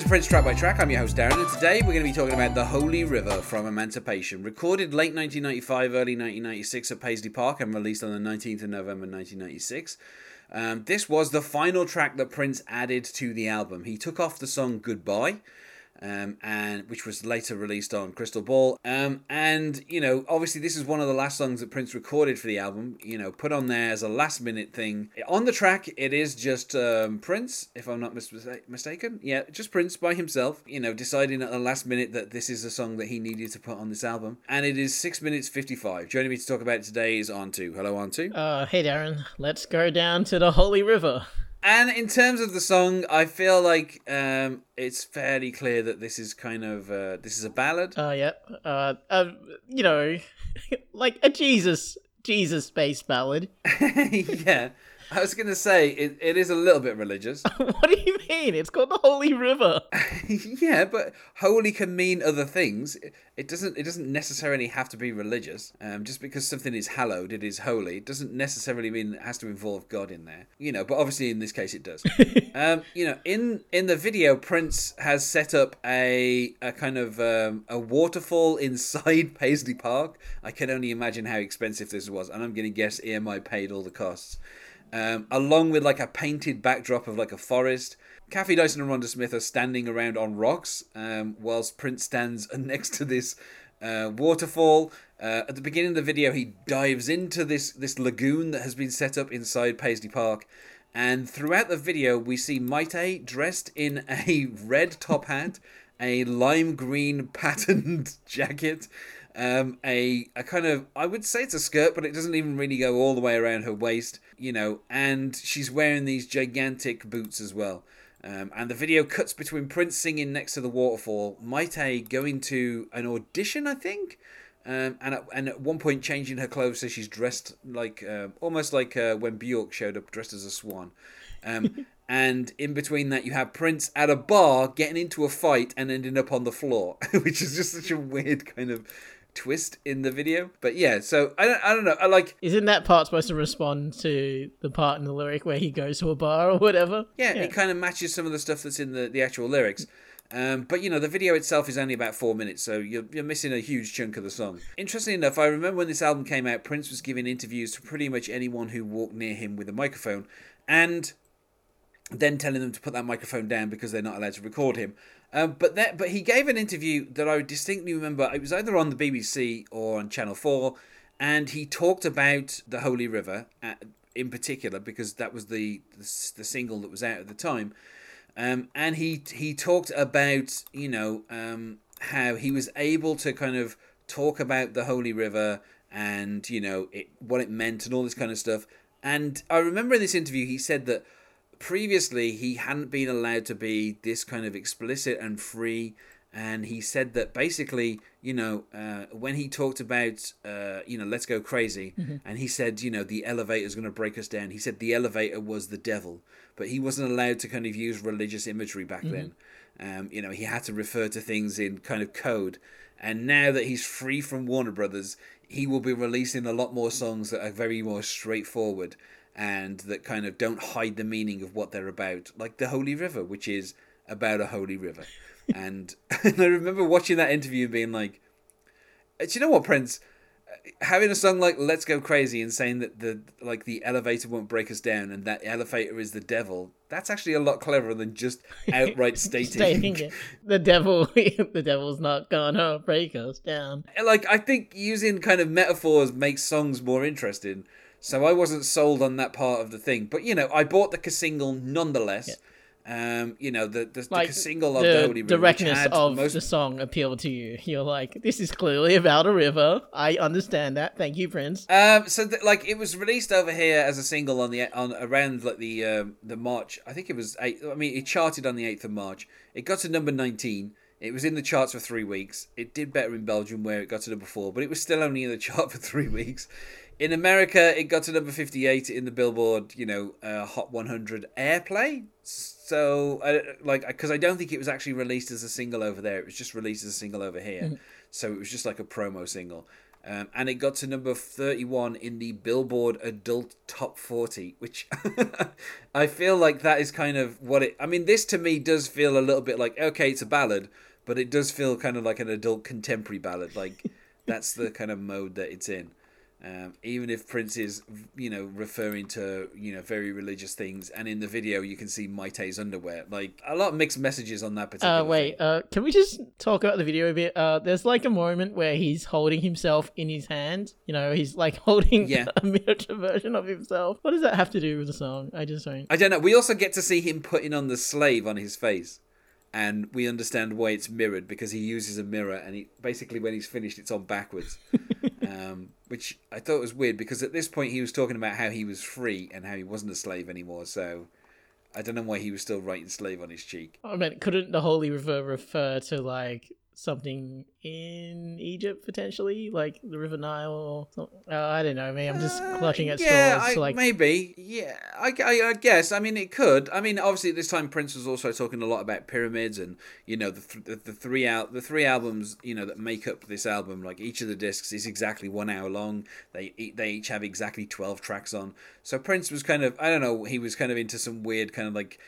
to Prince Track by Track. I'm your host Darren, and today we're going to be talking about The Holy River from Emancipation. Recorded late 1995, early 1996 at Paisley Park and released on the 19th of November 1996. Um, this was the final track that Prince added to the album. He took off the song Goodbye, um, and which was later released on Crystal Ball. Um, and you know, obviously, this is one of the last songs that Prince recorded for the album. You know, put on there as a last minute thing. On the track, it is just um, Prince, if I'm not mis- mistaken. Yeah, just Prince by himself. You know, deciding at the last minute that this is a song that he needed to put on this album. And it is six minutes fifty five. Joining me to talk about it today is Anhtu. Hello, Anhtu. Uh, hey Darren, let's go down to the Holy River. And in terms of the song, I feel like um, it's fairly clear that this is kind of uh, this is a ballad. Uh, yeah. Uh, uh, you know, like a Jesus, Jesus based ballad. yeah, I was gonna say it, it is a little bit religious. what do you mean? It's called the Holy River. yeah, but holy can mean other things. It, it doesn't. It doesn't necessarily have to be religious. Um, just because something is hallowed, it is holy. It doesn't necessarily mean it has to involve God in there. You know, but obviously in this case it does. um, you know, in in the video, Prince has set up a a kind of um, a waterfall inside Paisley Park. I can only imagine how expensive this was, and I'm going to guess EMI paid all the costs. Um, along with like a painted backdrop of like a forest. Kathy Dyson and Rhonda Smith are standing around on rocks, um, whilst Prince stands next to this uh, waterfall. Uh, at the beginning of the video, he dives into this this lagoon that has been set up inside Paisley Park, and throughout the video, we see Mayte dressed in a red top hat, a lime green patterned jacket, um, a a kind of I would say it's a skirt, but it doesn't even really go all the way around her waist, you know. And she's wearing these gigantic boots as well. Um, and the video cuts between Prince singing next to the waterfall, Mayte going to an audition, I think, um, and at, and at one point changing her clothes so she's dressed like uh, almost like uh, when Bjork showed up dressed as a swan. Um, and in between that, you have Prince at a bar getting into a fight and ending up on the floor, which is just such a weird kind of twist in the video. But yeah, so I don't, I don't know. I like Isn't that part supposed to respond to the part in the lyric where he goes to a bar or whatever? yeah, it kind of matches some of the stuff that's in the, the actual lyrics. Um, but you know, the video itself is only about four minutes, so you're, you're missing a huge chunk of the song. Interestingly enough, I remember when this album came out, Prince was giving interviews to pretty much anyone who walked near him with a microphone, and then telling them to put that microphone down because they're not allowed to record him. Um, but that, but he gave an interview that I distinctly remember. It was either on the BBC or on Channel Four, and he talked about the Holy River uh, in particular because that was the, the the single that was out at the time. Um, and he he talked about you know um, how he was able to kind of talk about the Holy River and you know it, what it meant and all this kind of stuff. And I remember in this interview he said that previously he hadn't been allowed to be this kind of explicit and free and he said that basically you know uh, when he talked about uh, you know let's go crazy and he said you know the elevator is going to break us down he said the elevator was the devil but he wasn't allowed to kind of use religious imagery back then. Um, you know he had to refer to things in kind of code and now that he's free from warner brothers he will be releasing a lot more songs that are very more straightforward and that kind of don't hide the meaning of what they're about, like the Holy River, which is about a holy river. and, and I remember watching that interview and being like, "Uh, do you know what, Prince? Uh, Having a song like "Let's Go Crazy" and saying that the like the elevator won't break us down and that elevator is the devil, that's actually a lot cleverer than just outright stating. Stating it. The devil, the devil's not gonna break us down. like I think using kind of metaphors makes songs more interesting. So I wasn't sold on that part of the thing, but you know, I bought the single nonetheless. Um, you know, the the, Like the single of the the directness of most the song appealed to you. You're like, this is clearly about a river. I understand that. Thank you, Prince. Um, so th- like it was released over here as a single on the on around like the um, the March. I think it was eight. I mean, it charted on the eighth of March. It got to number nineteen It was in the charts for three weeks. It did better in Belgium, where it got to number four, but it was still only in the chart for three weeks. In America, it got to number 58 in the Billboard, you know, uh, Hot 100 airplay. So, uh, like, because I don't think it was actually released as a single over there. It was just released as a single over here. So it was just like a promo single. Um, and it got to number 31 in the Billboard Adult Top 40, which I feel like that is kind of what it. I mean, this to me does feel a little bit like, okay, it's a ballad, but it does feel kind of like an adult contemporary ballad. Like, that's the kind of mode that it's in. Um, even if Prince is, you know, referring to you know very religious things, and in the video you can see Mayte's underwear, like a lot of mixed messages on that particular. Uh, wait, uh, can we just talk about the video a bit? Uh, there's like a moment where he's holding himself in his hand. You know, he's like holding Yeah. a miniature version of himself. What does that have to do with the song? I just don't. I don't know. We also get to see him putting on the slave on his face, and we understand why it's mirrored because he uses a mirror, and he basically when he's finished, it's on backwards. um, which I thought was weird because at this point he was talking about how he was free and how he wasn't a slave anymore. So I don't know why he was still writing slave on his cheek. I mean, couldn't the Holy River refer to like something in Egypt potentially, like the River Nile or something? Uh, I don't know. Maybe I'm just clutching at yeah, straws. I, like, maybe. Yeah, I, I, I guess. I mean, it could. I mean, obviously, at this time, Prince was also talking a lot about pyramids and you know the th- the, the three out the three albums you know that make up this album. Like each of the discs is exactly one hour long. They they each have exactly twelve tracks on. So Prince was kind of I don't know. He was kind of into some weird kind of like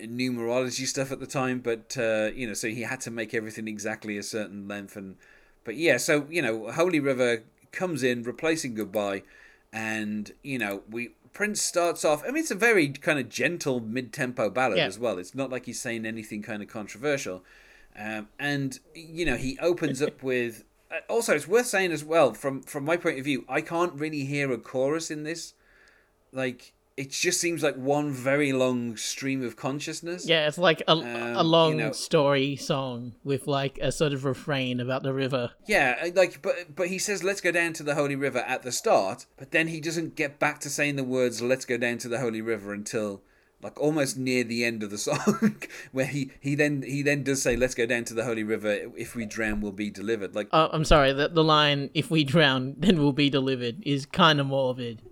numerology stuff at the time, but uh, you know, so he had to make everything exactly a certain length and. But yeah, so you know, Holy River comes in, replacing Goodbye, and you know, we Prince starts off. I mean, it's a very kind of gentle mid-tempo ballad Yeah. as well. It's not like he's saying anything kind of controversial, um, and you know, he opens up with. uh, Also, it's worth saying as well from from my point of view, I can't really hear a chorus in this. Like, it just seems like one very long stream of consciousness. yeah, it's like a, Um, a long you know- story song with like a sort of refrain about the river. Yeah, like but but he says let's go down to the holy river at the start, but then he doesn't get back to saying the words let's go down to the holy river until like almost near the end of the song where he he then he then does say let's go down to the holy river if we drown we'll be delivered. Like Uh, I'm sorry, the, the line, if we drown, then we'll be delivered, is kind of morbid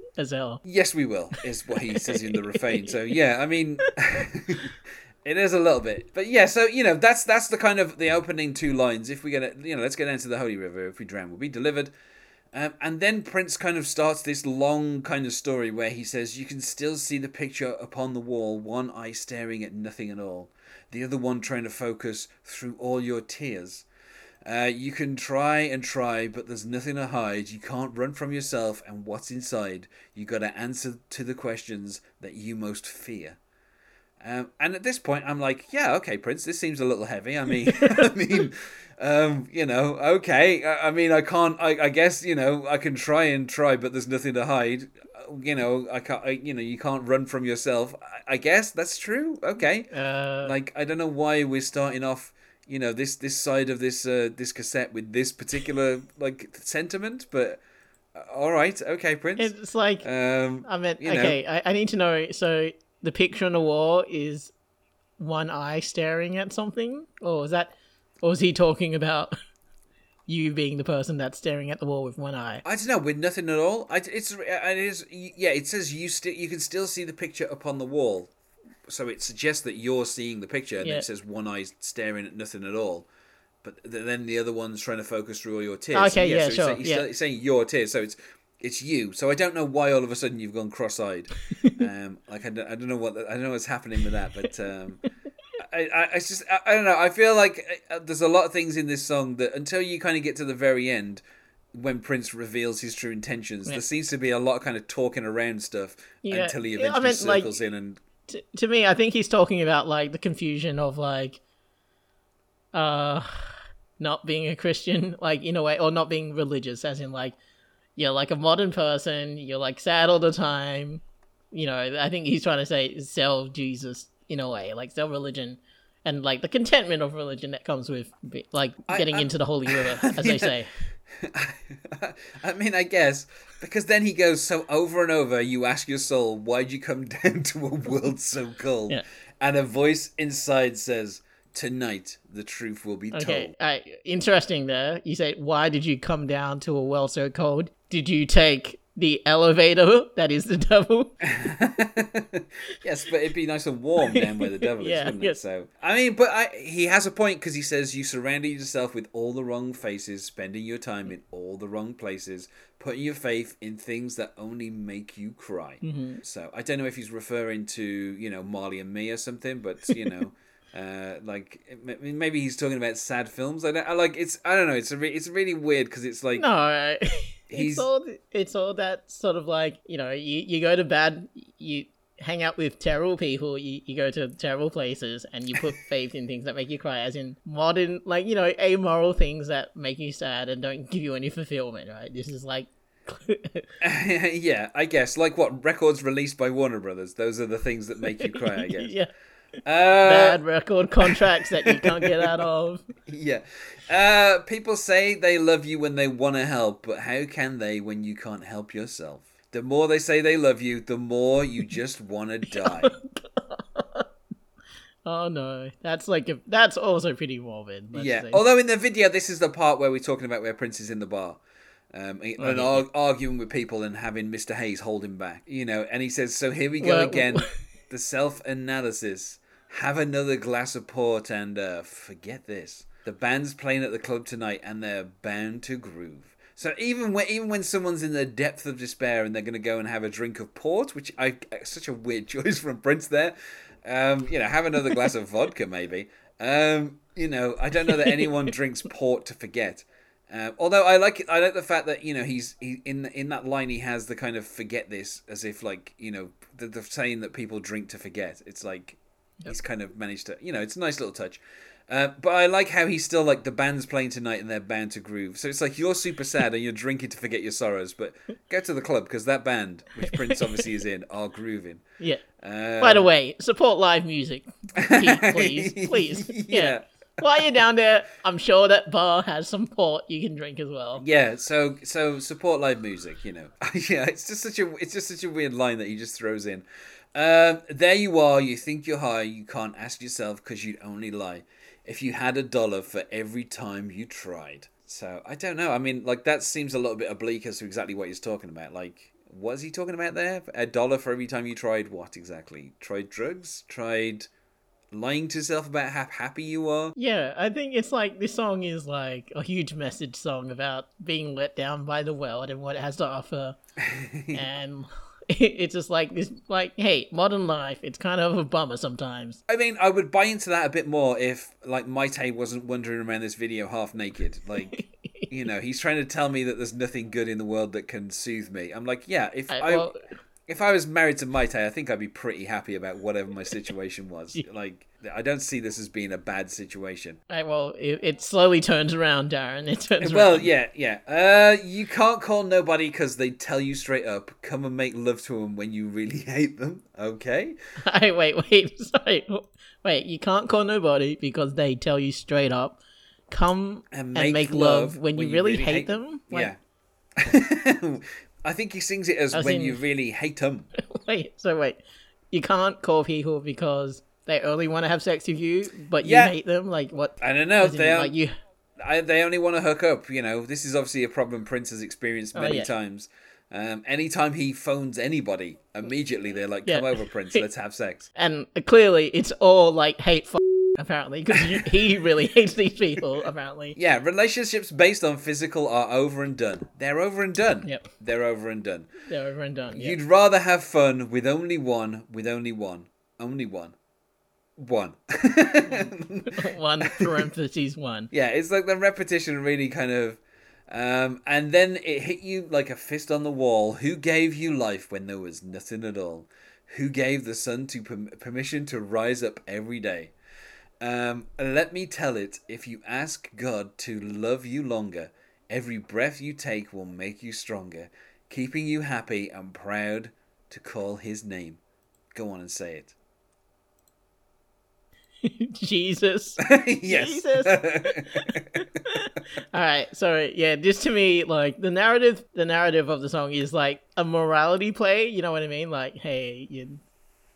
yes we will is what he says in the refrain. So yeah, I mean it is a little bit. But yeah, so you know, that's that's the kind of the opening two lines. If we get it, you know, let's get down to the holy river if we drown we'll be delivered. Um, and then Prince kind of starts this long kind of story where he says, You can still see the picture upon the wall, one eye staring at nothing at all, the other one trying to focus through all your tears. Uh, you can try and try, but there's nothing to hide. You can't run from yourself and what's inside. You gotta answer to the questions that you most fear. Um, and at this point, I'm like, yeah, okay, Prince, this seems a little heavy. I mean, I mean, um, you know, okay. I, I mean, I can't. I, I guess you know, I can try and try, but there's nothing to hide. Uh, You know, I can't. I, you know, you can't run from yourself. I, I guess that's true. Okay. Uh, Like, I don't know why we're starting off. You know, this this side of this uh, this cassette with this particular like sentiment, but uh, all right, okay, Prince. it's like, Um, I mean, okay, I, I need to know. So the picture on the wall is one eye staring at something, or is that, or is he talking about you being the person that's staring at the wall with one eye? I don't know, with nothing at all. I, it's it is yeah. It says you still you can still see the picture upon the wall, so it suggests that you're seeing the picture, and Yeah. it says one eye staring at nothing at all. But then the other one's trying to focus through all your tears. Okay, yeah, so sure, He's, yeah. saying your tears, so it's it's you. So I don't know why all of a sudden you've gone cross-eyed. um, like I don't, I don't know what I don't know what's happening with that, but um, I, I, it's just I, I don't know. I feel like uh, there's a lot of things in this song that until you kind of get to the very end, when Prince reveals his true intentions, Yeah. there seems to be a lot of kind of talking around stuff Yeah. until he Yeah, eventually meant, like- circles in and to, to me, I think he's talking about like the confusion of like, uh, not being a Christian, like in a way, or not being religious, as in like, you're like a modern person, you're like sad all the time. You know, I think he's trying to say sell Jesus in a way, like sell religion, and like the contentment of religion that comes with like getting I- into the holy river, as they say. I mean, I guess because then he goes so over and over. You ask your soul, "Why'd you come down to a world so cold?" Yeah. And a voice inside says, Tonight, the truth will be Okay, told. uh, interesting there. You say, why did you come down to a well so cold? Did you take the elevator that is the devil? yes, but it'd be nice and warm then where the devil is, wouldn't yes. it? So, I mean, but I, he has a point because he says you surrounded yourself with all the wrong faces, spending your time in all the wrong places, putting your faith in things that only make you cry. Mm-hmm. So, I don't know if he's referring to you know Marley and Me or something, but you know. Uh, like maybe he's talking about sad films. I don't. I like it's. I don't know. It's a. Re- it's really weird because it's like No, uh, He's- it's all it's all that sort of like you know you, you go to bad you hang out with terrible people you, you go to terrible places and you put faith in things that make you cry as in modern like you know amoral things that make you sad and don't give you any fulfillment right this is like yeah, I guess like what records released by Warner Brothers. Those are the things that make you cry. I guess. yeah Uh, bad record contracts that you can't get out of Yeah. Uh, people say they love you when they want to help, but how can they when you can't help yourself? The more they say they love you, the more you just want to die. oh no that's like a, that's also pretty morbid yeah. say. Although in the video, this is the part where we're talking about where Prince is in the bar. Um, and yeah. ar- arguing with people and having Mr. Hayes hold him back, you know, and he says, "So here we go Well- again, the self-analysis. Have another glass of port and uh, forget this. The band's playing at the club tonight, and they're bound to groove. So even when even when someone's in the depth of despair and they're going to go and have a drink of port, which I such a weird choice from Prince there, um, you know, have another glass of vodka maybe. Um, you know, I don't know that anyone drinks port to forget. Uh, although I like I like the fact that you know he's he in in that line he has the kind of forget this as if like you know the, the saying that people drink to forget. It's like he's kind of managed to you know it's a nice little touch. Uh, but I like how he's still like the band's playing tonight and they're bound to groove. So it's like you're super sad and you're drinking to forget your sorrows, but go to the club because that band, which Prince obviously is in, are grooving. yeah Uh, by the way support live music please please yeah. Yeah. While you're down there, I'm sure that bar has some port you can drink as well. Yeah, so so support live music, you know. yeah, it's just such a it's just such a weird line that he just throws in. Um, there you are. You think you're high. You can't ask yourself because you'd only lie if you had a dollar for every time you tried. So I don't know. I mean, like that seems a little bit oblique as to exactly what he's talking about. Like, what is he talking about there? A dollar for every time you tried what exactly? Tried drugs? Tried lying to yourself about how happy you are? Yeah, I think it's like this song is like a huge message song about being let down by the world and what it has to offer. and it's just like this like, hey, modern life, it's kind of a bummer sometimes. I mean, I would buy into that a bit more if, like, Mayte wasn't wandering around this video half naked. Like, you know, he's trying to tell me that there's nothing good in the world that can soothe me. I'm like, yeah, if I- I, well- if I was married to Mayte, I think I'd be pretty happy about whatever my situation was. Like, I don't see this as being a bad situation. Right, well, it, it slowly turns around, Darren. It turns Well, around. yeah, yeah. Uh, you can't call nobody because they tell you straight up, come and make love to them when you really hate them. Okay. Hey, wait, wait, sorry. Wait, you can't call nobody because they tell you straight up, come And and make make, love, love when, you really, hate them? Like, yeah. I think he sings it as As when in- you really hate them. Wait, so wait. You can't call people because they only want to have sex with you, but you Yeah. hate them? Like, what? I don't know. in, They, are, like, you. I, they only want to hook up. You know, this is obviously a problem Prince has experienced many Oh, yeah. times. Um, anytime he phones anybody, immediately they're like, "Come Yeah. over, Prince. Let's have sex." And clearly, it's all like hate f- apparently, because he really hates these people, apparently. Yeah, relationships based on physical are over and done. They're over and done. Yep. They're over and done. They're over and done. Yeah. You'd rather have fun with only one, with only one, only one, one. one parentheses one. Yeah, it's like the repetition really kind of. Um, and then it hit you like a fist on the wall. Who gave you life when there was nothing at all? Who gave the sun to perm- permission to rise up every day? Um, let me tell it. If you ask God to love you longer, every breath you take will make you stronger, keeping you happy and proud to call His name. Go on and say it. Jesus. yes. Jesus. All right, so yeah, this to me, like the narrative, the narrative of the song is like a morality play. You know what I mean? Like, hey, you,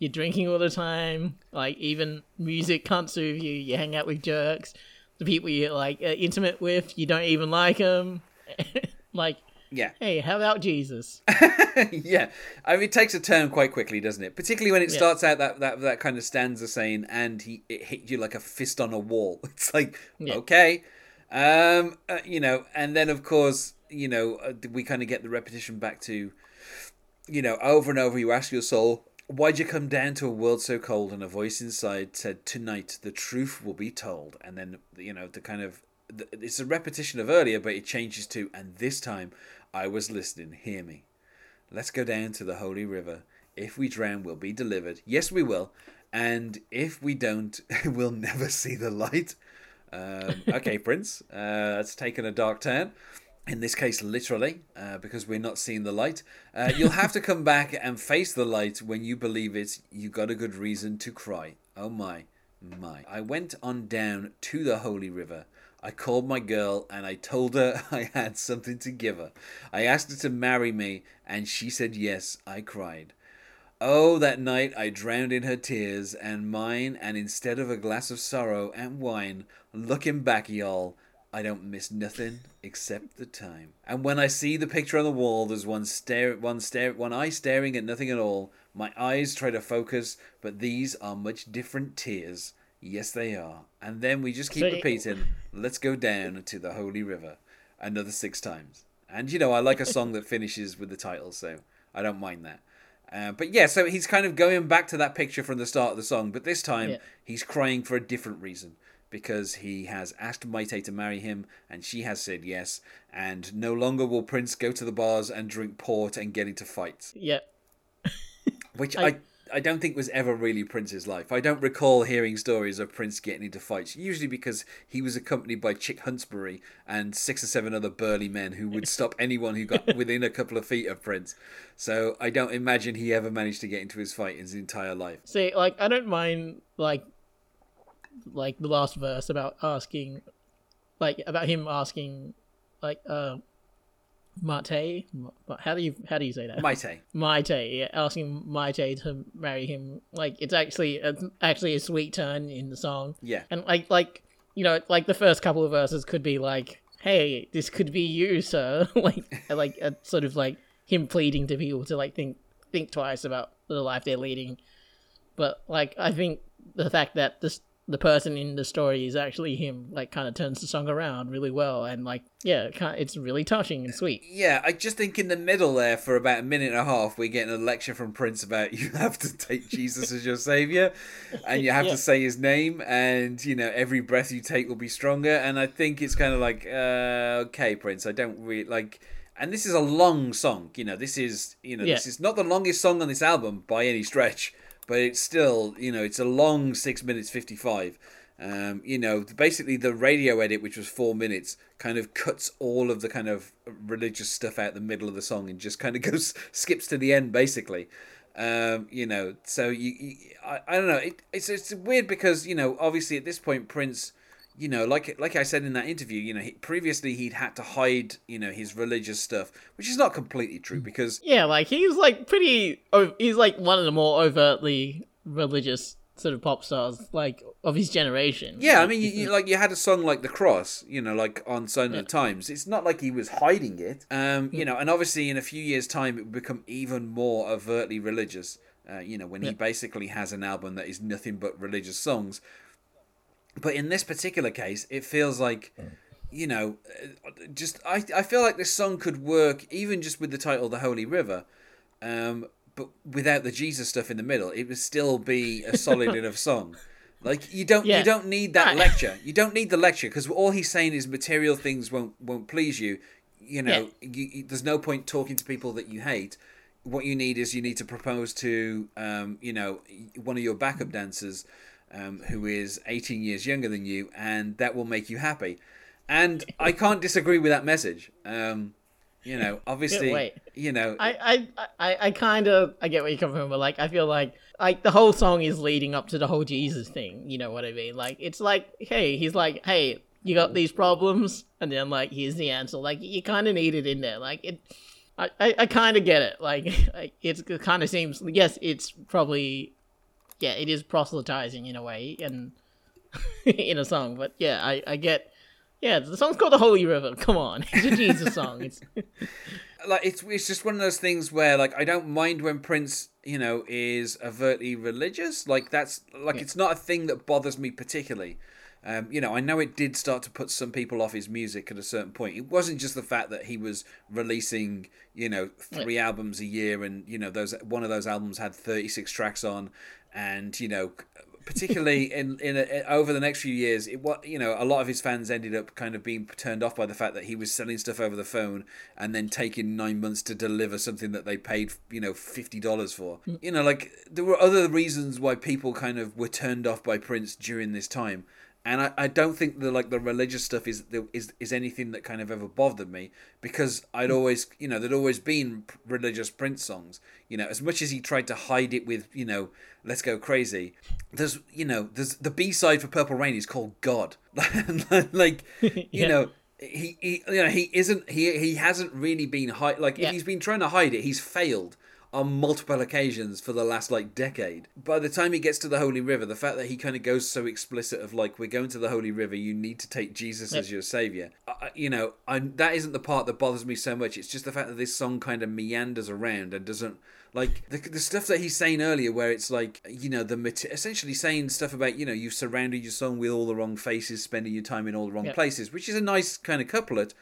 you're drinking all the time. Like even music can't soothe you. You hang out with jerks. The people you're like uh, intimate with, you don't even like them. like, Yeah. hey, how about Jesus? yeah, I mean, it takes a turn quite quickly, doesn't it? Particularly when it Yeah. starts out that, that that kind of stanza saying, "And he it hit you like a fist on a wall." It's like, Yeah. okay, um, uh, you know, and then of course, you know, uh, we kind of get the repetition back to, you know, over and over. You ask your soul, "Why'd you come down to a world so cold?" And a voice inside said, "Tonight the truth will be told." And then you know the kind of the- it's a repetition of earlier, but it changes to, "And this time I was listening. Hear me." Let's go down to the holy river. If we drown, we'll be delivered. Yes, we will. And if we don't, we'll never see the light. Um, okay, Prince, uh, that's taken a dark turn. In this case, literally, uh, because we're not seeing the light. Uh, you'll have to come back and face the light when you believe it. You got a good reason to cry. Oh my, my. I went on down to the holy river. I called my girl and I told her I had something to give her. I asked her to marry me and she said yes. I cried. Oh, that night I drowned in her tears and mine, and instead of a glass of sorrow and wine, looking back, y'all, I don't miss nothing except the time. And when I see the picture on the wall, there's one stare, one stare, one eye staring at nothing at all. My eyes try to focus, but these are much different tears. Yes, they are. And then we just keep So- repeating, "Let's go down to the holy river," another six times. And you know, I like a song that finishes with the title, so I don't mind that. Uh, but yeah, so he's kind of going back to that picture from the start of the song, but this time Yeah. he's crying for a different reason because he has asked Mayte to marry him and she has said yes. And no longer will Prince go to the bars and drink port and get into fights, Yeah. which I- I, I don't think was ever really Prince's life. I don't recall hearing stories of Prince getting into fights, usually because he was accompanied by Chick Huntsberry and six or seven other burly men who would stop anyone who got within a couple of feet of Prince. So I don't imagine he ever managed to get into his fight in his entire life. See, like I don't mind like like the last verse about asking like about him asking like uh Mate how do you how do you say that? Mayte. Mayte, yeah, asking Mayte to marry him. Like it's actually it's actually a sweet turn in the song. Yeah. And like like you know, like the first couple of verses could be like, "Hey, this could be you, sir." like like a sort of like him pleading to people to like think think twice about the life they're leading. But like I think the fact that this the person in the story is actually him like kind of turns the song around really well and like yeah, it's really touching and sweet. Yeah, I just think in the middle there, for about a minute and a half, we're getting a lecture from Prince about you have to take Jesus as your savior, and you have Yeah. to say his name, and you know every breath you take will be stronger. And I think it's kind of like, uh, okay, Prince, I don't really like. And this is a long song, you know. This is, you know, this is not the longest song on this album by any stretch, but it's still, you know, it's a long six minutes fifty-five. Um, you know, basically the radio edit, which was four minutes, kind of cuts all of the kind of religious stuff out the middle of the song and just kind of goes skips to the end, basically. Um, you know, so you, you I, I don't know. It, it's it's weird because you know, obviously at this point, Prince, you know, like like I said in that interview, you know, he, previously he'd had to hide, you know, his religious stuff, which is not completely true because Yeah, like he's like pretty. He's like one of the more overtly religious sort of pop stars, like of his generation. Yeah, I mean, you, you, like you had a song like "The Cross," you know, like on Sign of the Times. It's not like he was hiding it, um, you know. And obviously, in a few years' time, it would become even more overtly religious. Uh, you know, when he basically has an album that is nothing but religious songs. But in this particular case, it feels like, you know, uh, just I I feel like this song could work even just with the title "The Holy River." Um, but without the Jesus stuff in the middle, it would still be a solid enough song. Like you don't Yeah. you don't need that Right. lecture. You don't need the lecture because all he's saying is material things won't won't please you. You know, you, you, there's no point talking to people that you hate. What you need is you need to propose to, um, you know, one of your backup dancers, um, who is 18 years younger than you, and that will make you happy. And I can't disagree with that message. Um, you know, obviously, wait. you know, I, I, I, I kind of I get where you come from, but like I feel like like the whole song is leading up to the whole Jesus thing. You know what I mean? Like it's like, hey, he's like, hey, you got these problems, and then like here's the answer. Like you kind of need it in there. Like it, I, I, I kind of get it. Like it's, it kind of seems yes, it's probably yeah, it is proselytizing in a way and in a song. But yeah, I I get. Yeah, the song's called "The Holy River." Come on, it's a Jesus song. It's like it's it's just one of those things where like I don't mind when Prince you know is overtly religious. Like that's like it's not a thing that bothers me particularly. Um, you know, I know it did start to put some people off his music at a certain point. It wasn't just the fact that he was releasing, you know, three albums a year, and you know, those one of those albums had thirty six tracks on, and you know, particularly in in a, eh, over the next few years, it what you know, a lot of his fans ended up kind of being turned off by the fact that he was selling stuff over the phone and then taking nine months to deliver something that they paid, you know, fifty dollars for. Mm. You know, like there were other reasons why people kind of were turned off by Prince during this time. And I, I don't think the like the religious stuff is is is anything that kind of ever bothered me because I'd mm. always you know there'd always been religious Prince songs. You know as much as he tried to hide it with you know let's go crazy there's you know there's the B side for Purple Rain is called God like you Yeah. know he, he you know he isn't he he hasn't really been hide like Yeah. he's been trying to hide it he's failed on multiple occasions for the last like decade. By the time he gets to the Holy River, the fact that he kind of goes so explicit of like we're going to the Holy River, you need to take Jesus as your savior. I, you know, I, that isn't the part that bothers me so much. It's just the fact that this song kind of meanders around and doesn't like the, the stuff that he's saying earlier, where it's like you know the essentially saying stuff about you know you've surrounded your song with all the wrong faces, spending your time in all the wrong Yep. places, which is a nice kind of couplet.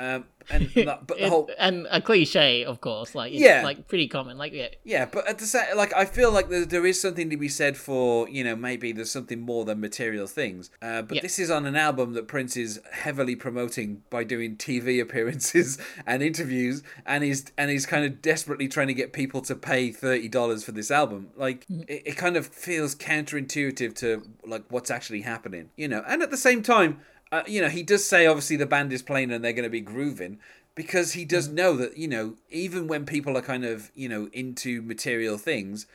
Um, and that- but the whole and a cliche, of course. Like it's Yeah. like pretty common. Like yeah, Yeah, but at the same, like I feel like there, there is something to be said for you know maybe there's something more than material things. Uh, but Yeah. this is on an album that Prince is heavily promoting by doing TV appearances and interviews, and he's and he's kind of desperately trying to get people to pay thirty dollars for this album. Like it, it kind of feels counterintuitive to like what's actually happening, you know. And at the same time, uh, you know, he does say obviously the band is playing and they're going to be grooving because he does know that you know even when people are kind of you know into material things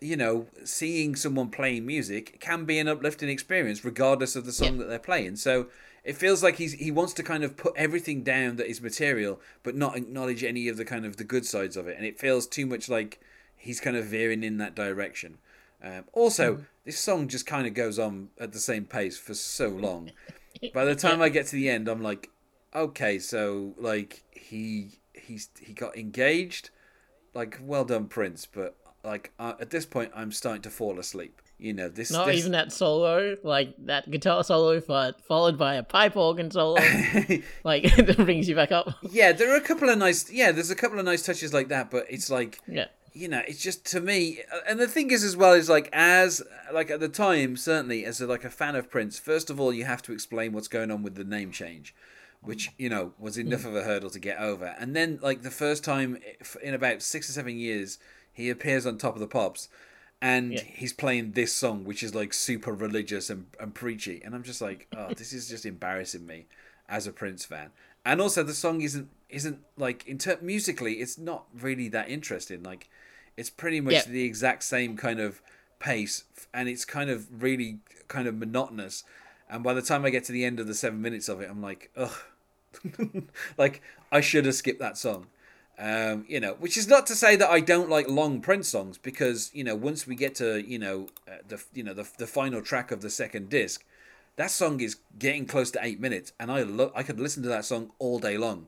you know seeing someone playing music can be an uplifting experience regardless of the song Yeah. that they're playing. So it feels like he's he wants to kind of put everything down that is material but not acknowledge any of the kind of the good sides of it. And it feels too much like he's kind of veering in that direction. Um, also this song just kind of goes on at the same pace for so long by the time I get to the end, I'm like, okay, so like he he's he got engaged, like well done, Prince. But like uh, at this point, I'm starting to fall asleep. You know this. not this... even that solo, like that guitar solo, but followed by a pipe organ solo, like that brings you back up. yeah, there are a couple of nice. Yeah, there's a couple of nice touches like that, but it's like Yeah, you know, it's just to me, and the thing is as well is like as like at the time, certainly as a, like a fan of Prince, first of all, you have to explain what's going on with the name change, which you know was hmm. enough of a hurdle to get over, and then like the first time eh, in about six or seven years, he appears on Top of the Pops. And Yeah. he's playing this song, which is like super religious and, and preachy, and I'm just like, oh, this is just embarrassing me as a Prince fan. And also, the song isn't isn't like inter- musically, it's not really that interesting. Like, it's pretty much Yeah. the exact same kind of pace, and it's kind of really kind of monotonous. And by the time I get to the end of the seven minutes of it, I'm like, ugh, like I should have skipped that song. Um, you know, which is not to say that I don't like long Prince songs, because you know, once we get to you know uh, the you know the the final track of the second disc, that song is getting close to eight minutes, and I lo- I could listen to that song all day long.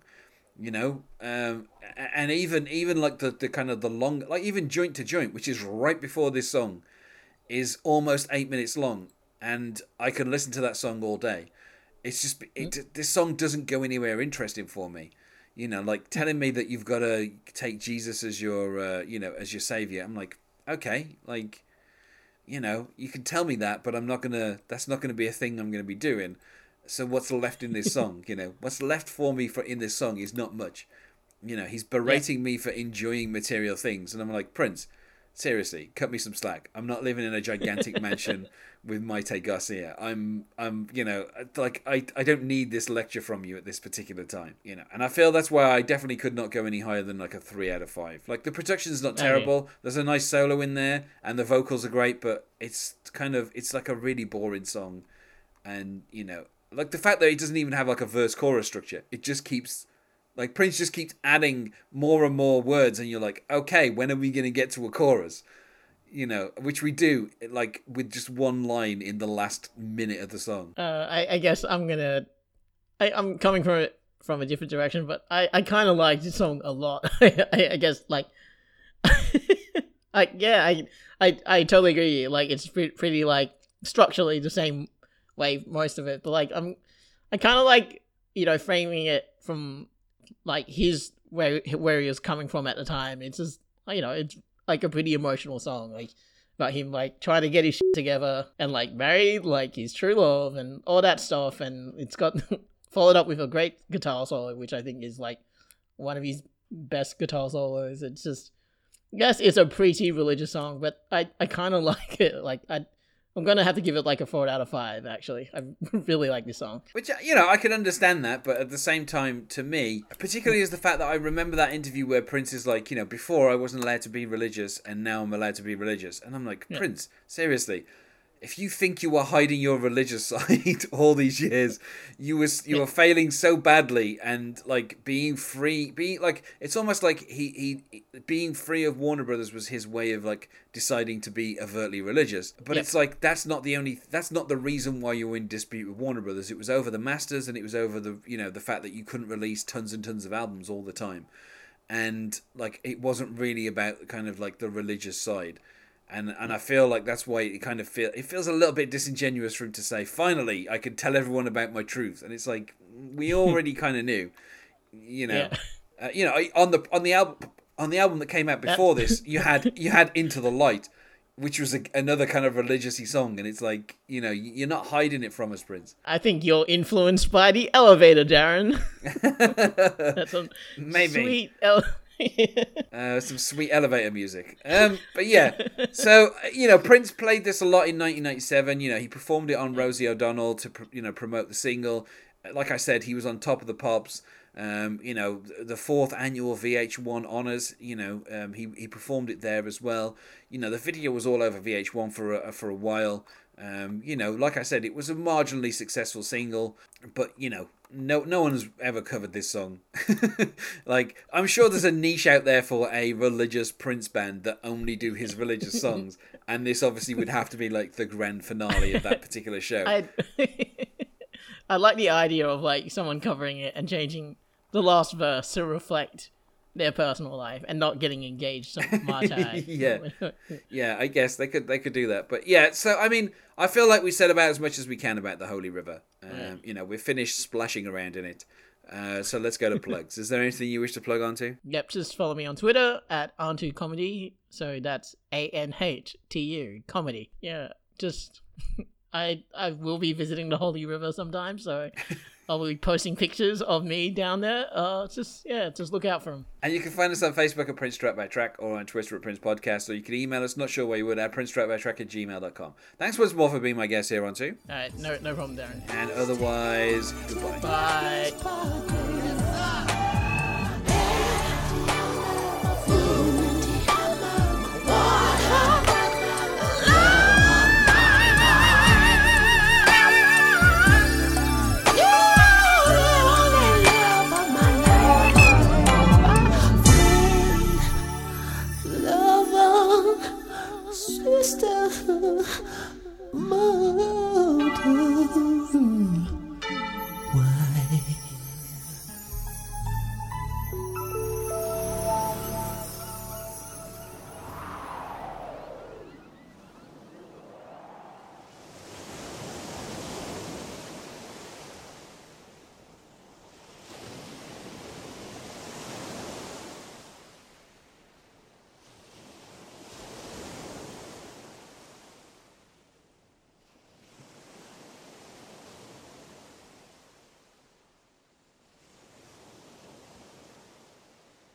You know, um, and even even like the, the kind of the long like even joint to joint, which is right before this song, is almost eight minutes long, and I can listen to that song all day. It's just it, this song doesn't go anywhere interesting for me. You know, like telling me that you've got to take Jesus as your uh, you know as your savior. I'm like, okay, like you know, you can tell me that, but I'm not gonna. That's not gonna be a thing I'm gonna be doing. So what's left in this song? You know, what's left for me for in this song is not much. You know, he's berating me for enjoying material things, and I'm like, Prince, seriously, cut me some slack. I'm not living in a gigantic mansion with Mayte Garcia. I'm, I'm, you know, like I, I don't need this lecture from you at this particular time. You know, and I feel that's why I definitely could not go any higher than like a three out of five. Like the production's not oh, terrible. There's a nice solo in there, and the vocals are great, but it's kind of, it's like a really boring song, and you know, like the fact that it doesn't even have like a verse chorus structure. It just keeps like Prince just keeps adding more and more words, and you're like, okay, when are we gonna get to a chorus? you know, which we do like with just one line in the last minute of the song. Uh, I, I guess I'm gonna. I, I'm coming from it from a different direction, but I, I kind of like this song a lot. I, I guess like, I yeah, I, I I totally agree. Like it's pretty like structurally the same way most of it, but like I'm, I kind of like you know framing it from like his where where he was coming from at the time. It's just you know it's like a pretty emotional song, like about him like trying to get his shit together and like married like his true love and all that stuff, and it's got followed up with a great guitar solo, which I think is like one of his best guitar solos. It's just yes, it's a pretty religious song, but I I kind of like it. Like I I'm gonna have to give it like a four out of five. Actually, I really like this song. Which uh, you know, I can understand that, but at the same time, to me, particularly is the fact that I remember that interview where Prince is like, you know, before I wasn't allowed to be religious, and now I'm allowed to be religious, and I'm like, Prince, seriously. If you think you were hiding your religious side all these years, you was you were failing so badly, and like being free, being like it's almost like he he being free of Warner Brothers was his way of like deciding to be overtly religious. But it's like that's not the only that's not the reason why you were in dispute with Warner Brothers. It was over the masters and it was over the you know the fact that you couldn't release tons and tons of albums all the time, and like it wasn't really about kind of like the religious side. And, and I feel like that's why it kind of feel it feels a little bit disingenuous for him to say finally I can tell everyone about my truth and it's like we already kind of knew you know Yeah. uh, you know on the on the album on the album that came out before this you had you had into the light which was a, another kind of religiously song and it's like you know you're not hiding it from us prince I think you're influenced by the elevator, Darren. That's some Maybe. sweet. Ele- uh, some sweet elevator music. Um, but yeah, so you know, Prince played this a lot in 1997. You know, he performed it on Rosie O'Donnell to you know promote the single. Like I said, he was on top of the pops. Um, you know, the fourth annual VH1 honors. You know, um, he he performed it there as well. You know, the video was all over VH1 for a, for a while. Um, you know, like I said, it was a marginally successful single, but you know, no no one's ever covered this song. like, I'm sure there's a niche out there for a religious Prince band that only do his religious songs, and this obviously would have to be like the grand finale of that particular show. I I like the idea of like someone covering it and changing the last verse to reflect their personal life and not getting engaged to Martai. Yeah. Yeah, I guess they could they could do that. But yeah, so I mean, I feel like we said about as much as we can about the Holy River. Um, You know, we're finished splashing around in it. Uh, so let's go to plugs. Is there anything you wish to plug onto? Yep, just follow me on Twitter at Anhtu Comedy. So that's A N H T U Comedy. Yeah, just I I will be visiting the Holy River sometime, so I'll be posting pictures of me down there. Uh, just yeah, just look out for them. And you can find us on Facebook at Prince Track by Track or on Twitter at Prince Podcast, or you can email us, not sure where you would, at Prince Track by Track at gmail.com. Thanks once more for being my guest here Anhtu. All right, no no problem, Darren. And otherwise, goodbye. Bye. Podcast.